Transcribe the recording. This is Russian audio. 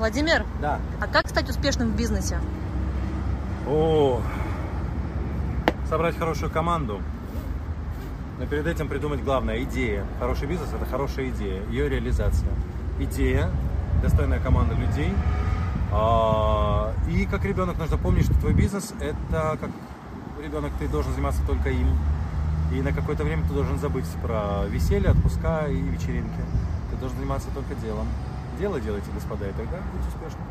Владимир, Да. а как стать успешным в бизнесе? О, собрать хорошую команду. Но перед этим придумать главное – идея. Хороший бизнес – это хорошая идея, ее реализация. Идея, достойная команда людей. А, И как ребенок нужно помнить, что твой бизнес – это как ребенок, ты должен заниматься только им. И на какое-то время ты должен забыть про веселье, отпуска и вечеринки. Ты должен заниматься только делом. Дело делайте, господа, и тогда будете успешны.